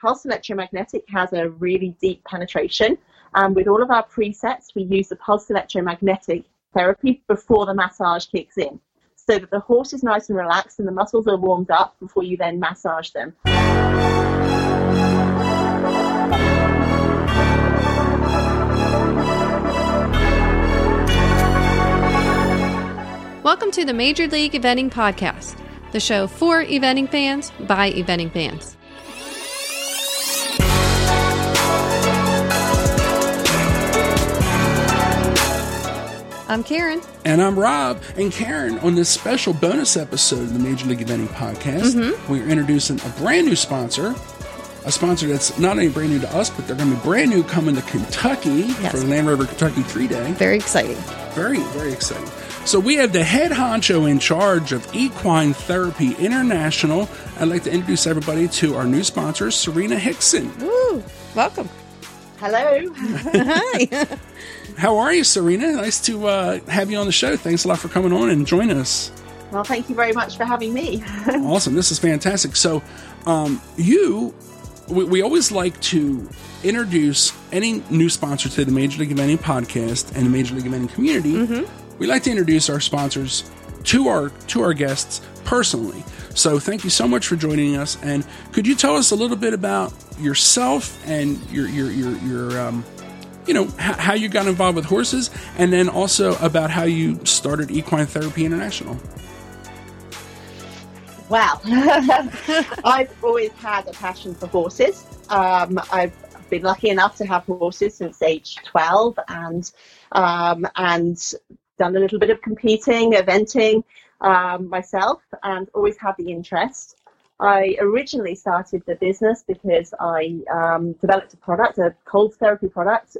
pulse electromagnetic has a really deep penetration. And with all of our presets, we use the pulse electromagnetic therapy before the massage kicks in so that the horse is nice and relaxed and the muscles are warmed up before you then massage them. Welcome to the Major League Eventing Podcast, the show for eventing fans by eventing fans. I'm Karen. And I'm Rob. And Karen, on this special bonus episode of the Major League Eventing Podcast, Mm-hmm. we're introducing a brand new sponsor. A sponsor that's not only brand new to us, but they're going to be brand new coming to Kentucky Yes. for the Land Rover Kentucky Three Day. Very exciting. Very, very exciting. So we have the head honcho in charge of Equine Therapy International. I'd like to introduce everybody to our new sponsor, Serena Hickson. Woo! Welcome. Hello. Hi. How are you, Serena? Nice to uh, have you on the show. Thanks a lot for coming on and joining us. well, thank you very much for having me. Awesome. This is fantastic. So, um, you, we, we always like to introduce any new sponsor to the Major League Eventing podcast and the Major League Eventing community. We like to introduce our sponsors to our to our guests personally. So, thank you so much for joining us. And could you tell us a little bit about yourself and your your your your um, you know h- how you got involved with horses, and then also about how you started Equine Therapy International. Wow. I've always had a passion for horses. Um, I've been lucky enough to have horses since age 12 and, um, and done a little bit of competing, eventing um, myself, and always had the interest. I originally started the business because I um, developed a product, a cold therapy product,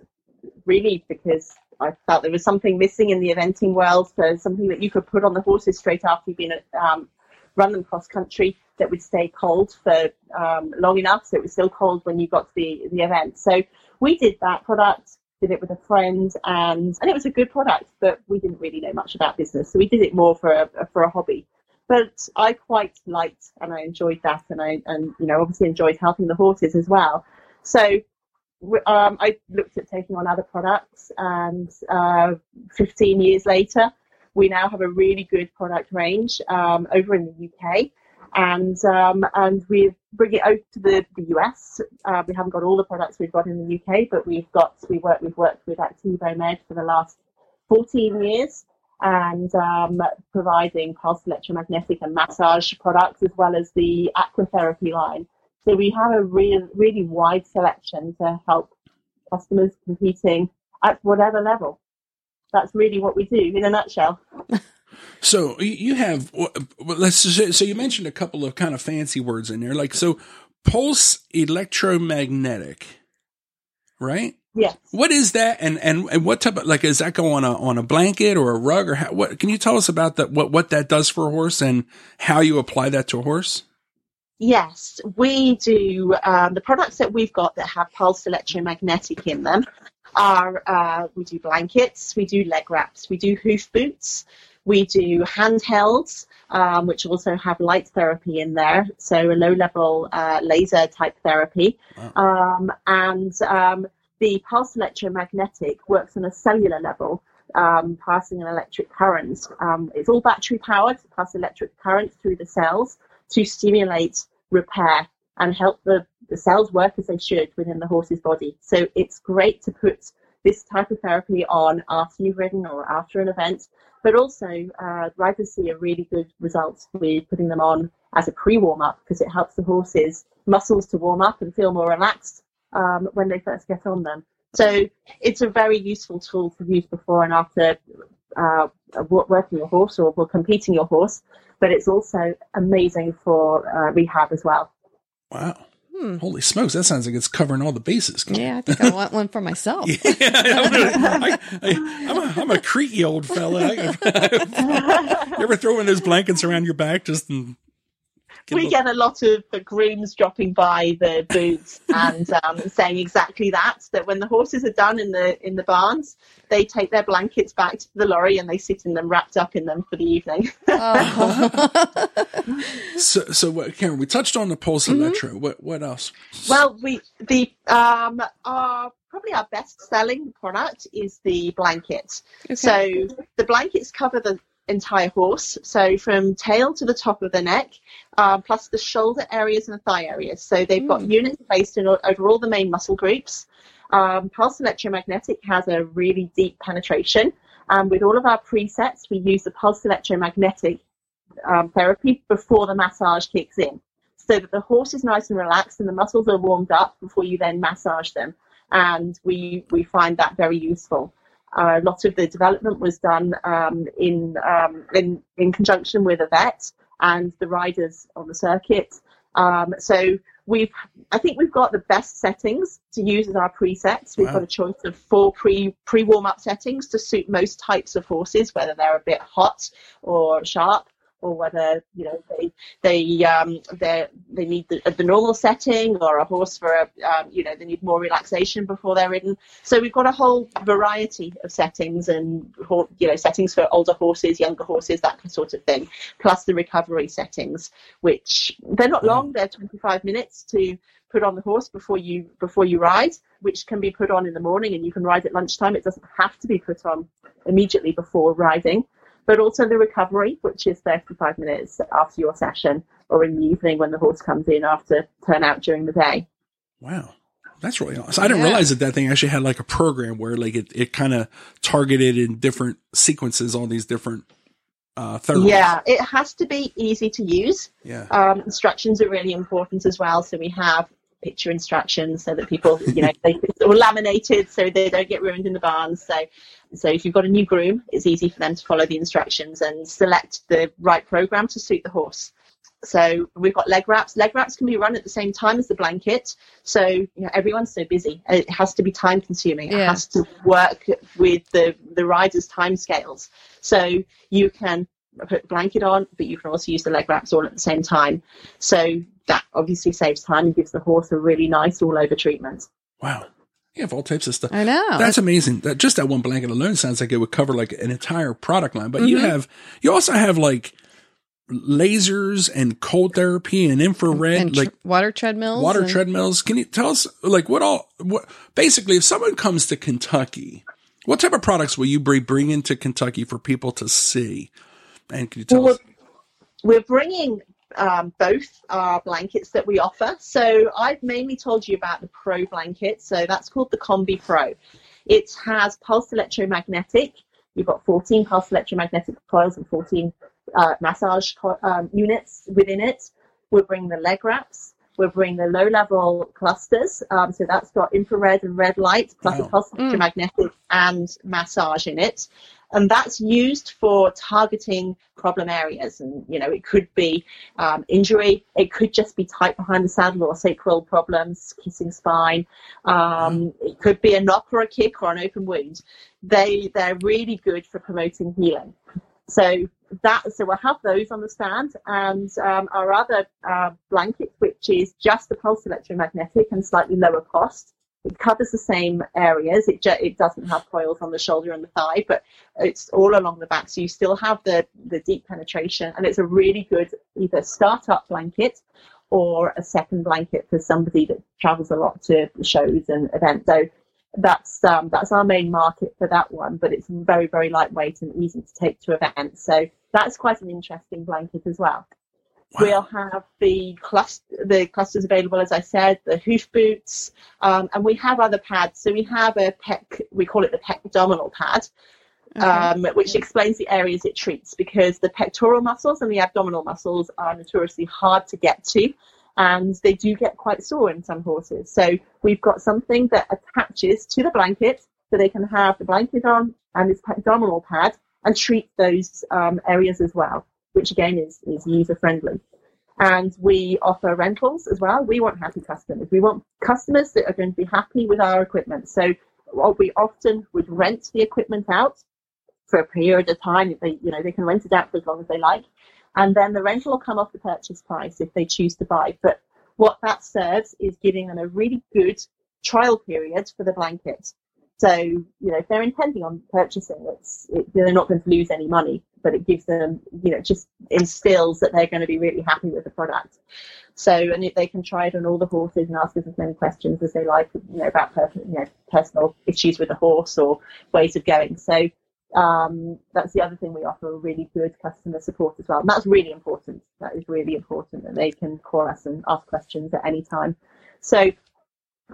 really because I felt there was something missing in the eventing world, so something that you could put on the horses straight after you've been um, run them cross country that would stay cold for um, long enough so it was still cold when you got to the, the event. So we did that product, did it with a friend, and, and it was a good product, but we didn't really know much about business. So we did it more for a, for a hobby. But I quite liked and I enjoyed that, and I and you know obviously enjoyed helping the horses as well. So um, I looked at taking on other products, and uh, 15 years later, we now have a really good product range um, over in the UK, and um, and we bring it over to the, the US. Uh, we haven't got all the products we've got in the UK, but we've got we work we've worked with Activo Med for the last 14 years. And um, providing pulse electromagnetic and massage products as well as the aquatherapy line. So we have a real, really wide selection to help customers competing at whatever level. That's really what we do in a nutshell. So you- you have let's just, so you mentioned a couple of kind of fancy words in there, like so pulse electromagnetic, right? Yes. What is that, and and and what type of like is that go on a on a blanket or a rug or how, what? Can you tell us about that? What what that does for a horse and how you apply that to a horse? Yes, we do. Um, the products that we've got that have pulse electromagnetic in them are uh, we do blankets, we do leg wraps, we do hoof boots, we do handhelds, um, which also have light therapy in there, so a low level uh, laser type therapy. Um, and um, the pulse electromagnetic works on a cellular level. Um, passing an electric current. Um, it's all battery powered, pass electric current through the cells to stimulate repair and help the, the cells work as they should within the horse's body. So it's great to put this type of therapy on after you've ridden or after an event, but also uh, riders see a really good result with putting them on as a pre-warm up because it helps the horses muscles to warm up and feel more relaxed um, when they first get on them. So it's a very useful tool to use before and after uh, working your horse or, or competing your horse, but it's also amazing for uh, rehab as well. Wow. Hmm. Holy smokes, that sounds like it's covering all the bases. Yeah, I think I want one for myself. Yeah, I'm, a, I, am a, I'm a creaky old fella. I, you ever throw in those blankets around your back just and we get a lot of the grooms dropping by the booths and um, saying exactly that. That when the horses are done in the in the barns, they take their blankets back to the lorry and they sit in them, wrapped up in them for the evening. Oh. So, so what, Karen? We touched on the Pulse Mm-hmm. Electro. What, what else? Well, we the um our probably our best selling product is the blanket. So the blankets cover the entire horse, so from tail to the top of the neck, um, plus the shoulder areas and the thigh areas. So they've got units placed in over all the main muscle groups. Um, pulse electromagnetic has a really deep penetration. Um, with all of our presets, we use the pulse electromagnetic um, therapy before the massage kicks in so that the horse is nice and relaxed and the muscles are warmed up before you then massage them. And we we find that very useful. Uh, a lot of the development was done um, in, um, in in conjunction with a vet and the riders on the circuit. Um, so we've I think we've got the best settings to use as our presets. We've Wow. got a choice of four pre pre warm up settings to suit most types of horses, whether they're a bit hot or sharp or whether you know they they um they they need the, the normal setting or a horse for a um, you know they need more relaxation before they're ridden. So we've got a whole variety of settings and you know settings for older horses younger horses that sort of thing plus the recovery settings which they're not long they're 25 minutes to put on the horse before you before you ride which can be put on in the morning and you can ride at lunchtime. It doesn't have to be put on immediately before riding but also the recovery, which is 35 minutes after your session or in the evening when the horse comes in after turnout during the day. Wow. That's really awesome. I didn't Yeah. realize that that thing actually had like a program where like it, it kind of targeted in different sequences all these different uh therapies. Yeah, it has to be easy to use. Yeah. Um, instructions are really important as well. So we have picture instructions so that people, you know, they it's all laminated so they don't get ruined in the barns. So, so if you've got a new groom, it's easy for them to follow the instructions and select the right program to suit the horse. So we've got leg wraps. Leg wraps can be run at the same time as the blanket. So you know everyone's so busy. It has to be time consuming. It has to work with the the rider's time scales. So you can put the blanket on, but you can also use the leg wraps all at the same time. So that obviously saves time and gives the horse a really nice all over treatment. Wow. You have all types of stuff. I know. That's amazing. That just that one blanket alone sounds like it would cover like an entire product line. But you Mhm. have you also have like lasers and cold therapy and infrared, and tr- like water treadmills. water and- treadmills. Can you tell us like what all what basically if someone comes to Kentucky, what type of products will you bring bring into Kentucky for people to see? And can you tell Well, us? We're bringing um, both our blankets that we offer. So I've mainly told you about the Pro blanket. So that's called the Combi Pro. It has pulse electromagnetic. You've got 14 pulse electromagnetic coils and 14 uh, massage co- um, units within it. We'll bring the leg wraps. We'll bring the low level clusters. Um, so that's got infrared and red light plus Wow. a pulse Mm. electromagnetic and massage in it and that's used for targeting problem areas. And you know it could be um, injury. It could just be tight behind the saddle or sacral problems kissing spine. Um, it could be a knock or a kick or an open wound. They they're really good for promoting healing. So that so we'll have those on the stand and um, our other uh, blanket which is just the pulse electromagnetic and slightly lower cost it covers the same areas. It, it doesn't have coils on the shoulder and the thigh, but it's all along the back. So you still have the, the deep penetration, and it's a really good either start-up blanket or a second blanket for somebody that travels a lot to shows and events. So that's um, that's our main market for that one, but it's very very lightweight and easy to take to events. So that's quite an interesting blanket as well. We'll have the cluster, the clusters available, as I said, the hoof boots, um, and we have other pads. So we have a pec, we call it the pectominal pad, Okay. um, which explains the areas it treats because the pectoral muscles and the abdominal muscles are notoriously hard to get to and they do get quite sore in some horses. So we've got something that attaches to the blanket so they can have the blanket on and this abdominal pad and treat those um, areas as well, which again is, is user friendly. And we offer rentals as well. We want happy customers. We want customers that are going to be happy with our equipment. So what we often would rent the equipment out for a period of time. They, you know, they can rent it out for as long as they like. and then the rental will come off the purchase price if they choose to buy. But what that serves is giving them a really good trial period for the blanket. So, you know, if they're intending on purchasing, it's, it, they're not going to lose any money, but it gives them, you know, just instills that they're going to be really happy with the product. So, and if they can try it on all the horses and ask us as many questions as they like, you know, about per- you know, personal issues with the horse or ways of going. So, um, that's the other thing we offer a really good customer support as well. And that's really important. That is really important that they can call us and ask questions at any time. So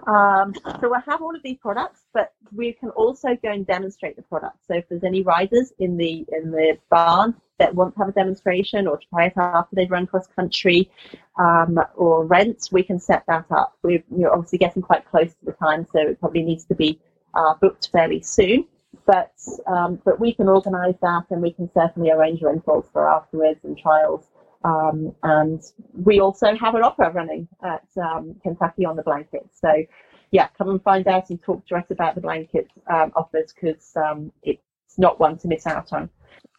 um, so we'll have all of these products, but we can also go and demonstrate the product. So if there's any riders in the in the barn that want to have a demonstration or try it after they've run cross country um, or rent, we can set that up. We're obviously getting quite close to the time, so it probably needs to be uh, booked fairly soon. But um, but we can organise that, and we can certainly arrange rentals for afterwards and trials. Um, and we also have an opera running at um, Kentucky on the blanket. So, yeah, come and find out and talk to us about the blanket um, offers because um, it's not one to miss out on.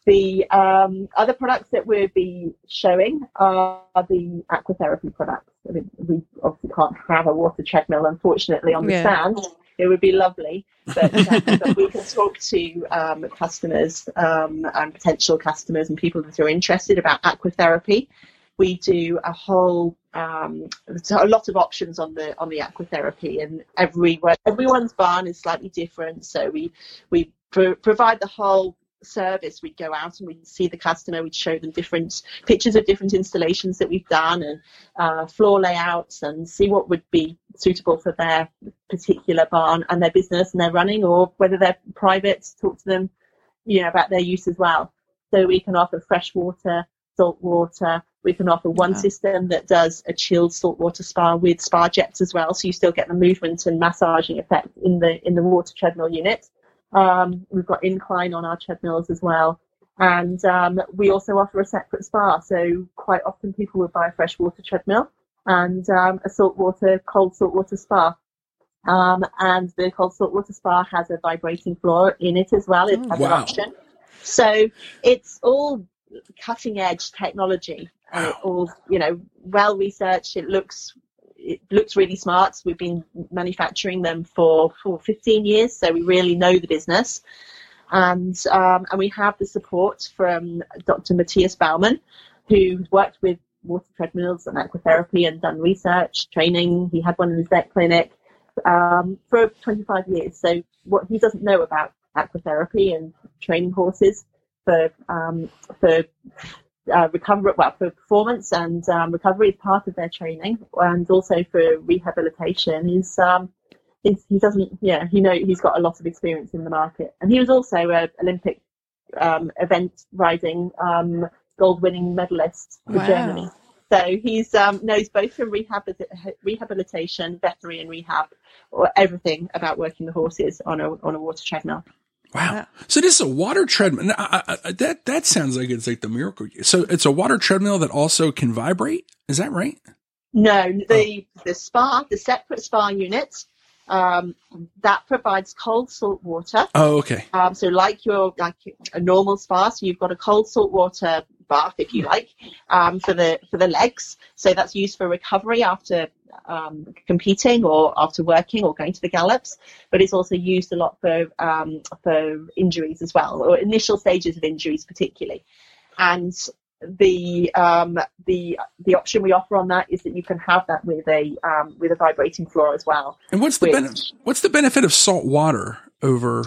The um, other products that we'll be showing are the aquatherapy products. I mean, we obviously can't have a water treadmill, unfortunately, on the yeah. stand it would be lovely. But, um, but we can talk to um, customers um, and potential customers and people that are interested about aquatherapy. We do a whole um, a lot of options on the on the aquatherapy, and everyone everyone's barn is slightly different. So we we provide the whole service, we'd go out and we'd see the customer, we'd show them different pictures of different installations that we've done and uh, floor layouts and see what would be suitable for their particular barn and their business and their running or whether they're private, talk to them, you know, about their use as well. So we can offer fresh water, salt water. We can offer one yeah. system that does a chilled saltwater spa with spa jets as well, so you still get the movement and massaging effect in the in the water treadmill unit. Um, we've got incline on our treadmills as well. And um, we also offer a separate spa. So quite often people would buy a freshwater treadmill and um, a saltwater, cold saltwater spa. Um, and the cold saltwater spa has a vibrating floor in it as well. It has wow. an option. So it's all cutting edge technology and it all, you know, well researched. It looks it looks really smart. We've been manufacturing them for, for 15 years, so we really know the business. And, um, and we have the support from Dr. Matthias Baumann, who's worked with water treadmills and aquatherapy and done research, training. He had one in his vet clinic um, for 25 years. So what he doesn't know about aquatherapy and training horses for um, for uh, recovery, well, for performance and um, recovery is part of their training, and also for rehabilitation is, um, is he doesn't, yeah, he know he's got a lot of experience in the market, and he was also an Olympic um, event riding um, gold winning medalist for wow. Germany. So he's um, knows both from rehab, rehabilitation, veterinary, and rehab, or everything about working the horses on a on a water treadmill. Wow. So this is a water treadmill. I, I, that that sounds like it's like the miracle. So it's a water treadmill that also can vibrate. Is that right? No, the oh. the spa, the separate spa units, um, that provides cold salt water. Oh, okay. Um, so like your like a normal spa, so you've got a cold salt water bath, if you like, um, for the for the legs. So that's used for recovery after um, competing or after working or going to the gallops, but it's also used a lot for um, for injuries as well, or initial stages of injuries particularly. And the um, the the option we offer on that is that you can have that with a um, with a vibrating floor as well. And what's the benefit? What's the benefit of salt water over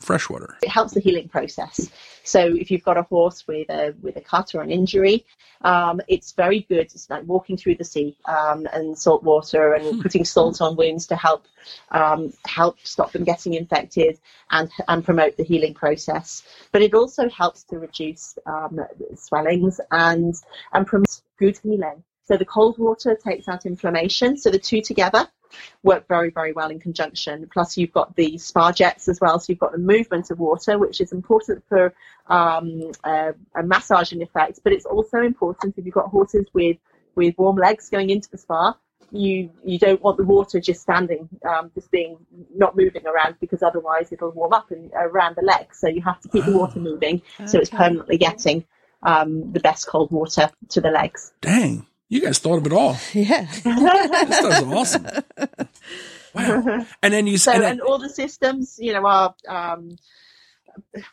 freshwater? It helps the healing process. So if you've got a horse with a with a cut or an injury, um, it's very good. It's like walking through the sea um, and salt water and hmm. putting salt on wounds to help um, help stop them getting infected and and promote the healing process. But it also helps to reduce um, swellings and and promote good healing. So the cold water takes out inflammation. So the two together work very, very well in conjunction. Plus, you've got the spa jets as well, so you've got the movement of water, which is important for um, a massaging effect, but it's also important if you've got horses with, with warm legs going into the spa. You you don't want the water just standing, um, just being not moving around because otherwise it'll warm up and, around the legs. So you have to keep the water moving, okay. so it's permanently getting um, the best cold water to the legs. Dang, you guys thought of it all. Yeah. This stuff's awesome. Wow. And then you So, said, and all the systems, you know, are um,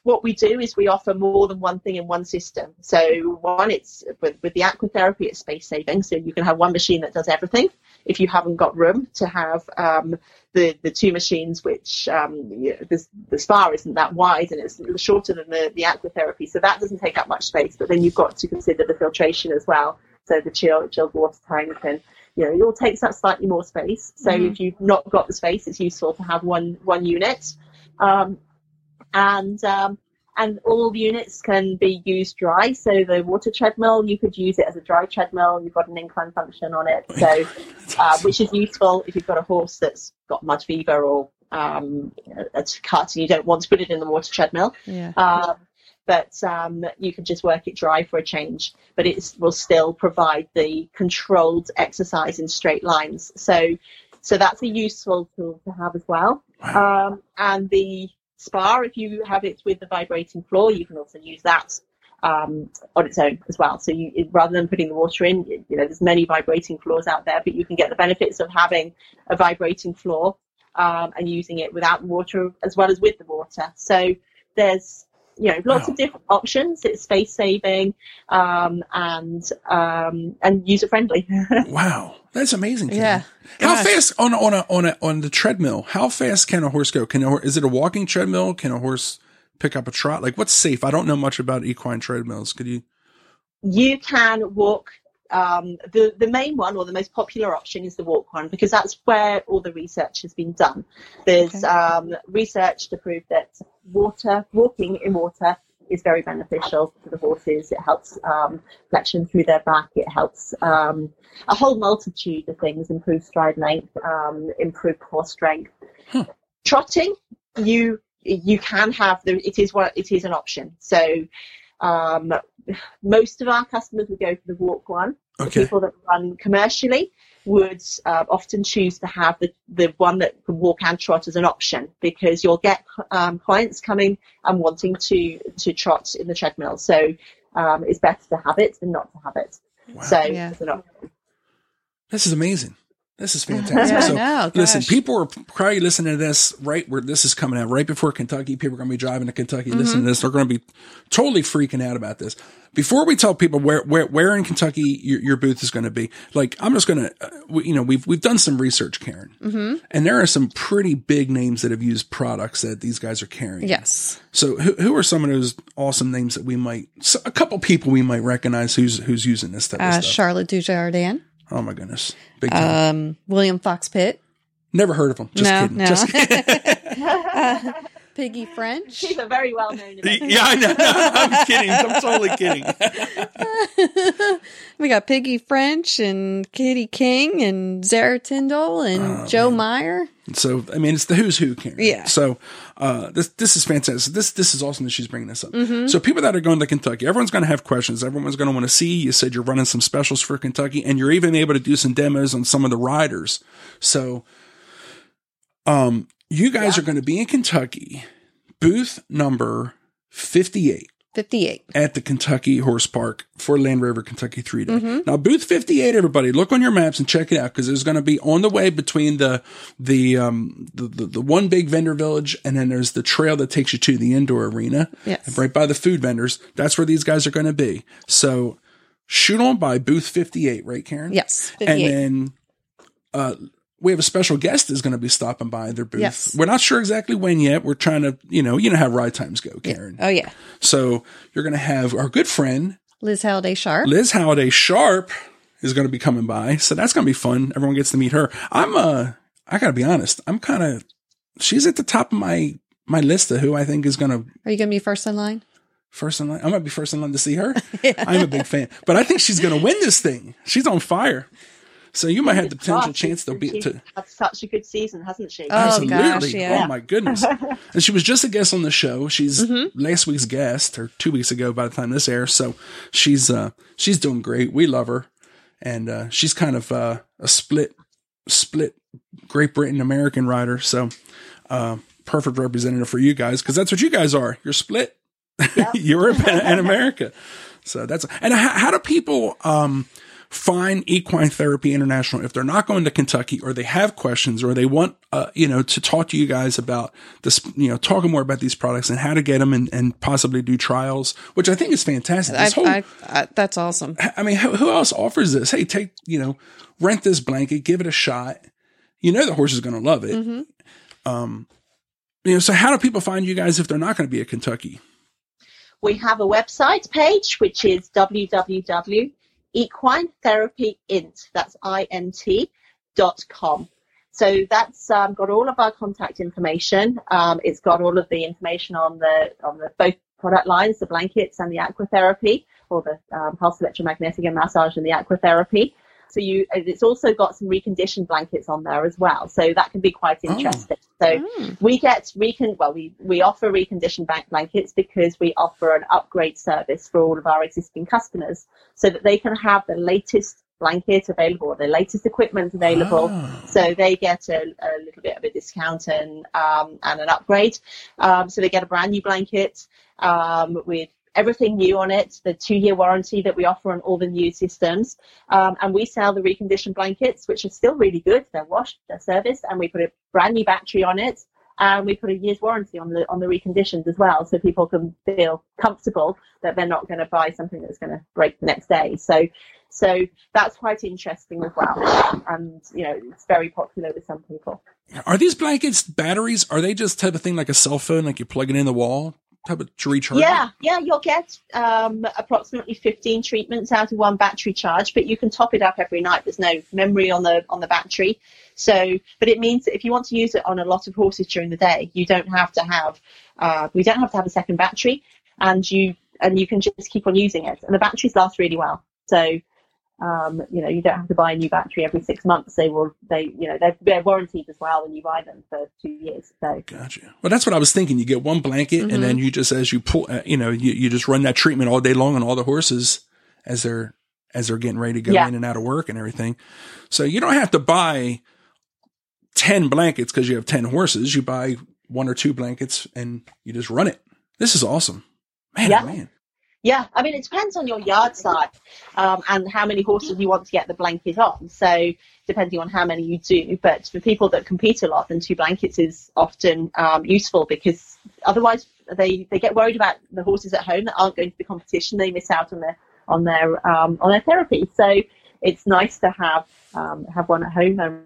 what we do is we offer more than one thing in one system. So, one, it's with, with the aquatherapy, it's space saving. So, you can have one machine that does everything. If you haven't got room to have um, the the two machines, which um, you know, the, the spa isn't that wide and it's shorter than the, the aquatherapy, so that doesn't take up much space. But then you've got to consider the filtration as well. So, the chill, chilled water tank and you know, it all takes up slightly more space. So Mhm. if you've not got the space, it's useful to have one one unit, um, and um, and all units can be used dry. So the water treadmill, you could use it as a dry treadmill. You've got an incline function on it, so uh, which is useful if you've got a horse that's got mud fever or um, it's cut and you don't want to put it in the water treadmill. Yeah. Um, but um, you can just work it dry for a change, but it will still provide the controlled exercise in straight lines. So, so that's a useful tool to have as well. wow. Um, and the spa, if you have it with the vibrating floor, you can also use that um, on its own as well. So you, rather than putting the water in, you know, there's many vibrating floors out there, but you can get the benefits of having a vibrating floor um, and using it without the water as well as with the water. So there's you know lots Wow. of different options. It's space saving um, and um, and user friendly. wow. That's amazing. Karen. Yeah. How Gosh. fast on a, on a on a on the treadmill? How fast can a horse go? Can a, hor- is it a walking treadmill? Can a horse pick up a trot? Like what's safe? I don't know much about equine treadmills. Could you? you can walk. Um, the the main one or the most popular option is the walk one because that's where all the research has been done. There's Okay. um, research to prove that water walking in water is very beneficial to the horses. It helps um, flexion through their back. It helps um, a whole multitude of things. Improve stride length. Um, improve core strength. Huh. Trotting, you you can have the. It is what it is an option. So. Um, most of our customers would go for the walk one. The people that run commercially would uh, often choose to have the, the one that can walk and trot as an option because you'll get um, clients coming and wanting to to trot in the treadmill. So um, it's better to have it than not to have it. Wow. So Yeah. it's an option. This is amazing. This is fantastic. I so, know, listen, people are probably listening to this right where this is coming out, right before Kentucky. People are going to be driving to Kentucky, Mm-hmm. listening to this. They're going to be totally freaking out about this. Before we tell people where where where in Kentucky your, your booth is going to be, like I'm just going to, uh, we, you know, we've we've done some research, Karen, Mm-hmm. and there are some pretty big names that have used products that these guys are carrying. Yes. So who, who are some of those awesome names that we might, so a couple people we might recognize who's who's using this type Uh, of stuff? Charlotte Dujardin, Oh my goodness, big time. um, William Fox Pitt, Never heard of him. Just no, kidding. no. Just kidding. uh, Piggy French. She's a very well known. yeah, I know. I'm kidding. I'm totally kidding. we got Piggy French and Kitty King and Zara Tindall and Oh, Joe Meyer. So I mean, it's the who's who, Karen. Yeah. So uh, this this is fantastic. This this is awesome that she's bringing this up. Mm-hmm. So people that are going to Kentucky, everyone's going to have questions. Everyone's going to want to see. You said you're running some specials for Kentucky, and you're even able to do some demos on some of the riders. So, um, you guys are going to be in Kentucky, booth number fifty eight. 58. at the Kentucky Horse Park for Land Rover Kentucky three day. Mm-hmm. Now, booth 58, everybody, look on your maps and check it out because there's going to be on the way between the, the, um, the, the, the one big vendor village and then there's the trail that takes you to the indoor arena. Yes. Right by the food vendors. That's where these guys are going to be. So shoot on by booth 58, right, Karen? Yes. And then, uh, we have a special guest is going to be stopping by their booth. Yes. We're not sure exactly when yet. We're trying to, you know, you know how ride times go, Karen. oh, yeah. So you're going to have our good friend Liz Halliday Sharp. Liz Halliday Sharp is going to be coming by. So that's going to be fun. Everyone gets to meet her. I'm uh I got to be honest. I'm kind of she's at the top of my my list of who I think is going to Are you going to be first in line? first in line. I might be first in line to see her. I'm a big fan. But I think she's going to win this thing. She's on fire. So you might have the potential Gosh, chance to be she's to had such a good season, hasn't she? Oh, Absolutely. gosh, yeah. Oh my goodness. and she was just a guest on the show. She's Mm-hmm. last week's guest or two weeks ago by the time this airs. So she's uh she's doing great. We love her. And uh she's kind of uh a split split Great Britain American rider. So uh perfect representative for you guys because that's what you guys are. You're split. Europe and, and America. So that's and how, how do people um, find Equine Therapy International if they're not going to Kentucky or they have questions or they want uh, you know to talk to you guys about this you know talking more about these products and how to get them and, and possibly do trials, which I think is fantastic. I, whole, I, I, that's awesome. I mean, who, who else offers this? Hey, take you know rent this blanket, give it a shot. You know the horse is going to love it. Mm-hmm. Um, you know, so how do people find you guys if they're not going to be at Kentucky? We have a website page which is www.equinetherapyint. That's I-N-T dot com. So that's um, got all of our contact information. Um, it's got all of the information on the on the both product lines, the blankets and the aquatherapy, or the um, pulse electromagnetic and massage and the aquatherapy. So you, it's also got some reconditioned blankets on there as well. So that can be quite oh. interesting. Oh. So mm. we get recon, well, we, we offer reconditioned bank blankets because we offer an upgrade service for all of our existing customers so that they can have the latest blanket available, the latest equipment available. Oh. So they get a, a, little bit of a discount and, um, and an upgrade. Um, so they get a brand new blanket, um, with everything new on it, the two year warranty that we offer on all the new systems. Um, and we sell the reconditioned blankets, which are still really good. They're washed, they're serviced, and we put a brand new battery on it. And we put a year's warranty on the on the reconditioned as well, so people can feel comfortable that they're not going to buy something that's going to break the next day. So, so that's quite interesting as well, and you know it's very popular with some people. Are these blankets batteries? Are they just type of thing like a cell phone, like you plug it in the wall? Type of recharge? Yeah, yeah, you'll get um, approximately 15 treatments out of one battery charge, but you can top it up every night. There's no memory on the on the battery, so but it means that if you want to use it on a lot of horses during the day, you don't have to have uh, we don't have to have a second battery, and you and you can just keep on using it, and the batteries last really well. So um, you know, you don't have to buy a new battery every six months. They will, they, you know, they're, they're warranted as well when you buy them for two years. So, gotcha. Well, that's what I was thinking. You get one blanket, mm-hmm. and then you just, as you pull, uh, you know, you, you just run that treatment all day long on all the horses as they're as they're getting ready to go yeah. in and out of work and everything. So you don't have to buy ten blankets because you have ten horses. You buy one or two blankets and you just run it. This is awesome, man. Yeah. Oh, man. Yeah, I mean, it depends on your yard size um, and how many horses you want to get the blanket on. So, depending on how many you do, but for people that compete a lot, then two blankets is often um, useful because otherwise they, they get worried about the horses at home that aren't going to the competition. They miss out on their on their um, on their therapy. So, it's nice to have um, have one at home and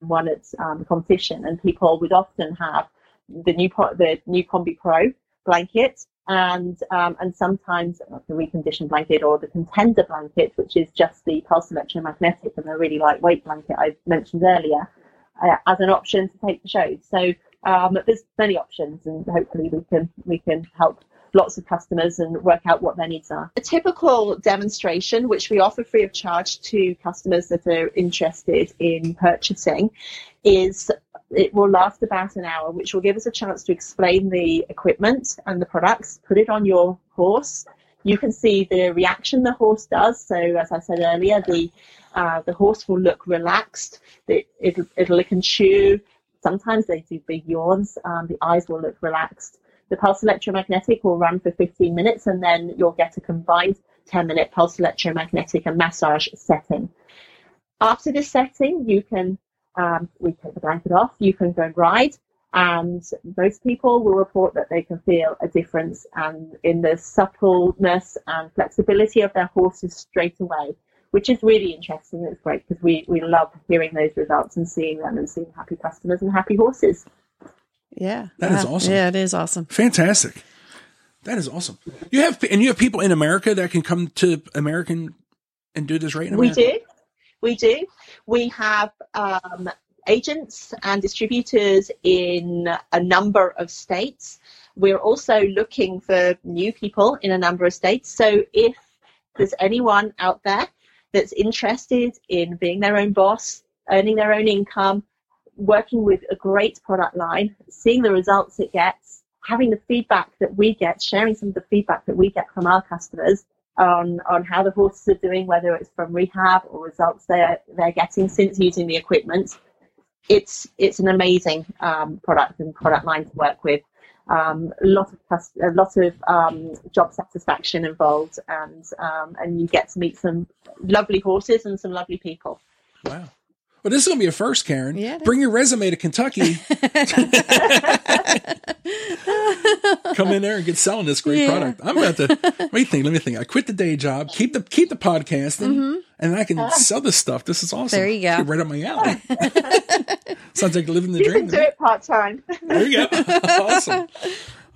one at um, competition. And people would often have the new the new Combi Pro blanket and um, and sometimes the reconditioned blanket or the contender blanket, which is just the pulse electromagnetic and the really lightweight blanket I mentioned earlier, uh, as an option to take the shows. So um, there's many options, and hopefully we can we can help lots of customers and work out what their needs are. A typical demonstration, which we offer free of charge to customers that are interested in purchasing, is it will last about an hour, which will give us a chance to explain the equipment and the products, put it on your horse. You can see the reaction the horse does. So, as I said earlier, the uh, the horse will look relaxed. It, it'll, it'll lick and chew. Sometimes they do big yawns. Um, the eyes will look relaxed. The pulse electromagnetic will run for 15 minutes, and then you'll get a combined 10 minute pulse electromagnetic and massage setting. After this setting, you can um, we take the blanket off, you can go and ride. And most people will report that they can feel a difference and in the suppleness and flexibility of their horses straight away, which is really interesting. It's great because we, we love hearing those results and seeing them and seeing happy customers and happy horses. Yeah. that is awesome. Yeah, it is awesome. Fantastic. That is awesome. You have, and you have people in America that can come to American and do this right now. We do. We do. We have um, agents and distributors in a number of states. We're also looking for new people in a number of states. So if there's anyone out there that's interested in being their own boss, earning their own income, working with a great product line, seeing the results it gets, having the feedback that we get, sharing some of the feedback that we get from our customers, on on how the horses are doing, whether it's from rehab or results they're they're getting since using the equipment. It's it's an amazing um, product and product line to work with. um, a lot of a lot of um, job satisfaction involved, and um, and you get to meet some lovely horses and some lovely people. Wow. Well, this is going to be a first, Karen. Yeah, Bring your resume to Kentucky. Come in there and get selling this great Yeah. product. I'm about to. Let me think. Let me think. I quit the day job, keep the keep the podcasting, and I can sell this stuff. This is awesome. Mm-hmm. There you go. Get right up my alley. Sounds like living the You dream. can do it part time. There you go. awesome.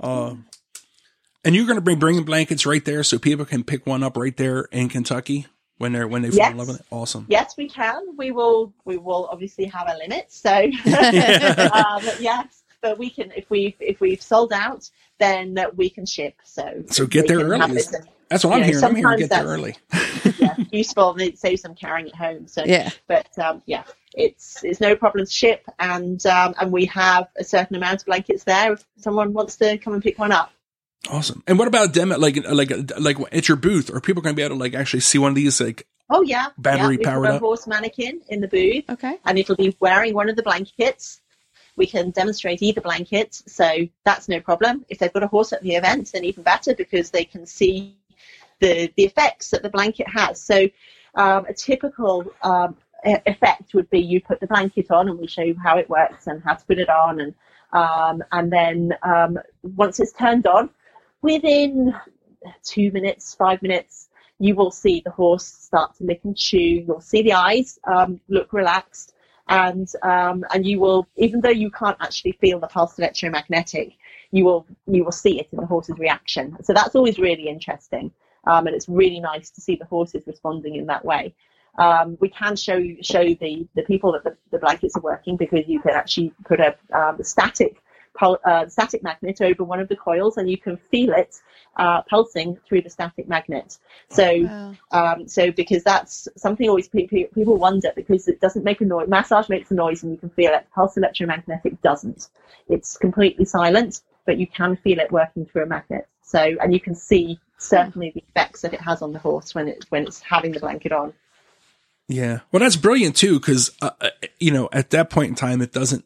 Uh, and you're going to bring bringing blankets right there, so people can pick one up right there in Kentucky when they're when they fall in love with it. Awesome. yes, we can. We will. We will obviously have a limit. So um, yes, but we can if we if we've sold out, then we can ship. So So get there early. and- That's what I'm Yeah, hearing. I'm hearing get there that's- early. yeah, useful and it saves them carrying it home. So Yeah. but um, yeah, it's it's no problem to ship, and um, and we have a certain amount of blankets there if someone wants to come and pick one up. Awesome. And what about demo? Like like like at your booth? Are people going to be able to like actually see one of these? Like Oh yeah, Battery yeah, powered a up? horse mannequin in the booth, Okay. and it'll be wearing one of the blankets. We can demonstrate either blanket, so that's no problem. If they've got a horse at the event, then even better because they can see the the effects that the blanket has. So um, a typical um, e- effect would be you put the blanket on, and we show you how it works and how to put it on, and um, and then um, once it's turned on, within two minutes, five minutes, you will see the horse start to lick and chew. You'll see the eyes um, look relaxed, and um, and you will, even though you can't actually feel the pulse electromagnetic, you will you will see it in the horse's reaction. So that's always really interesting, um, and it's really nice to see the horses responding in that way. Um, we can show show the the people that the, the blankets are working because you can actually put a um, static pul- uh, static magnet over one of the coils, and you can feel it uh, pulsing through the static magnet. So Wow. um, so because that's something always pe- pe- people wonder because it doesn't make a noise. Massage makes a noise and you can feel it. Pulse electromagnetic doesn't. It's completely silent, but you can feel it working through a magnet. So and you can see certainly the effects that it has on the horse when it when it's having the blanket on. yeah. Well, that's brilliant too, because uh, uh, you know at that point in time it doesn't.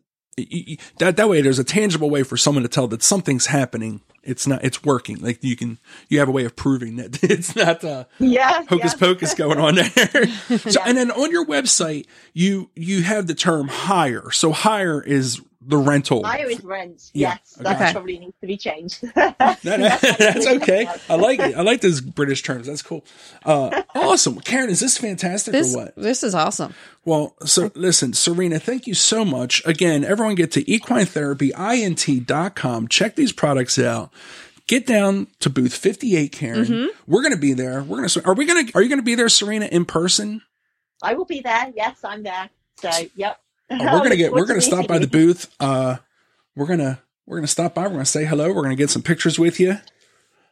That that way, there's a tangible way for someone to tell that something's happening. It's not. It's working. Like you can. You have a way of proving that it's not. Uh, Yeah, hocus yeah. pocus going on there. so, and then on your website, you you have the term hire. So hire is the rental. Hire is rent. Yeah, Yes, that okay. probably needs to be changed. That- that's okay. I like it. I like those British terms. That's cool. Uh, awesome, Karen. Is this fantastic This or what? this is awesome. Well, so listen, Serena, thank you so much. Again, everyone get to equinetherapyint.com. Check these products out. Get down to booth 58, Karen. Mm-hmm. We're going to be there. We're going to, are we going to, are you going to be there, Serena, in person? I will be there. Yes, I'm there. So, yep. Oh, we're gonna get we're gonna stop by the booth. booth. Uh, we're gonna we're gonna stop by. We're gonna say hello. We're gonna get some pictures with you,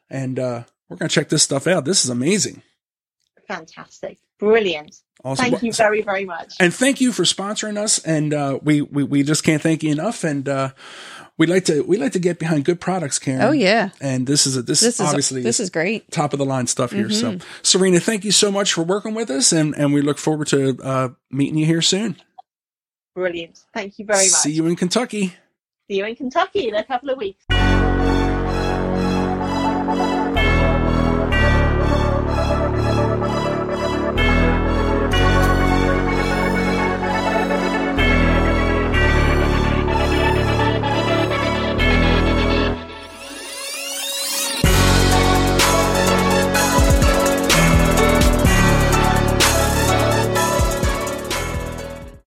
and uh, we're gonna check this stuff out. This is amazing. Fantastic. Brilliant. Awesome. Thank you very, very much. And thank you for sponsoring us. And uh, we, we we just can't thank you enough. And uh, we like to we like to get behind good products, Karen. Oh yeah. And this is a this, This is obviously this is great. top of the line stuff here. So, Mm-hmm. Serena, thank you so much for working with us, and and we look forward to uh, meeting you here soon. Brilliant. Thank you very much. See you in Kentucky. See you in Kentucky in a couple of weeks.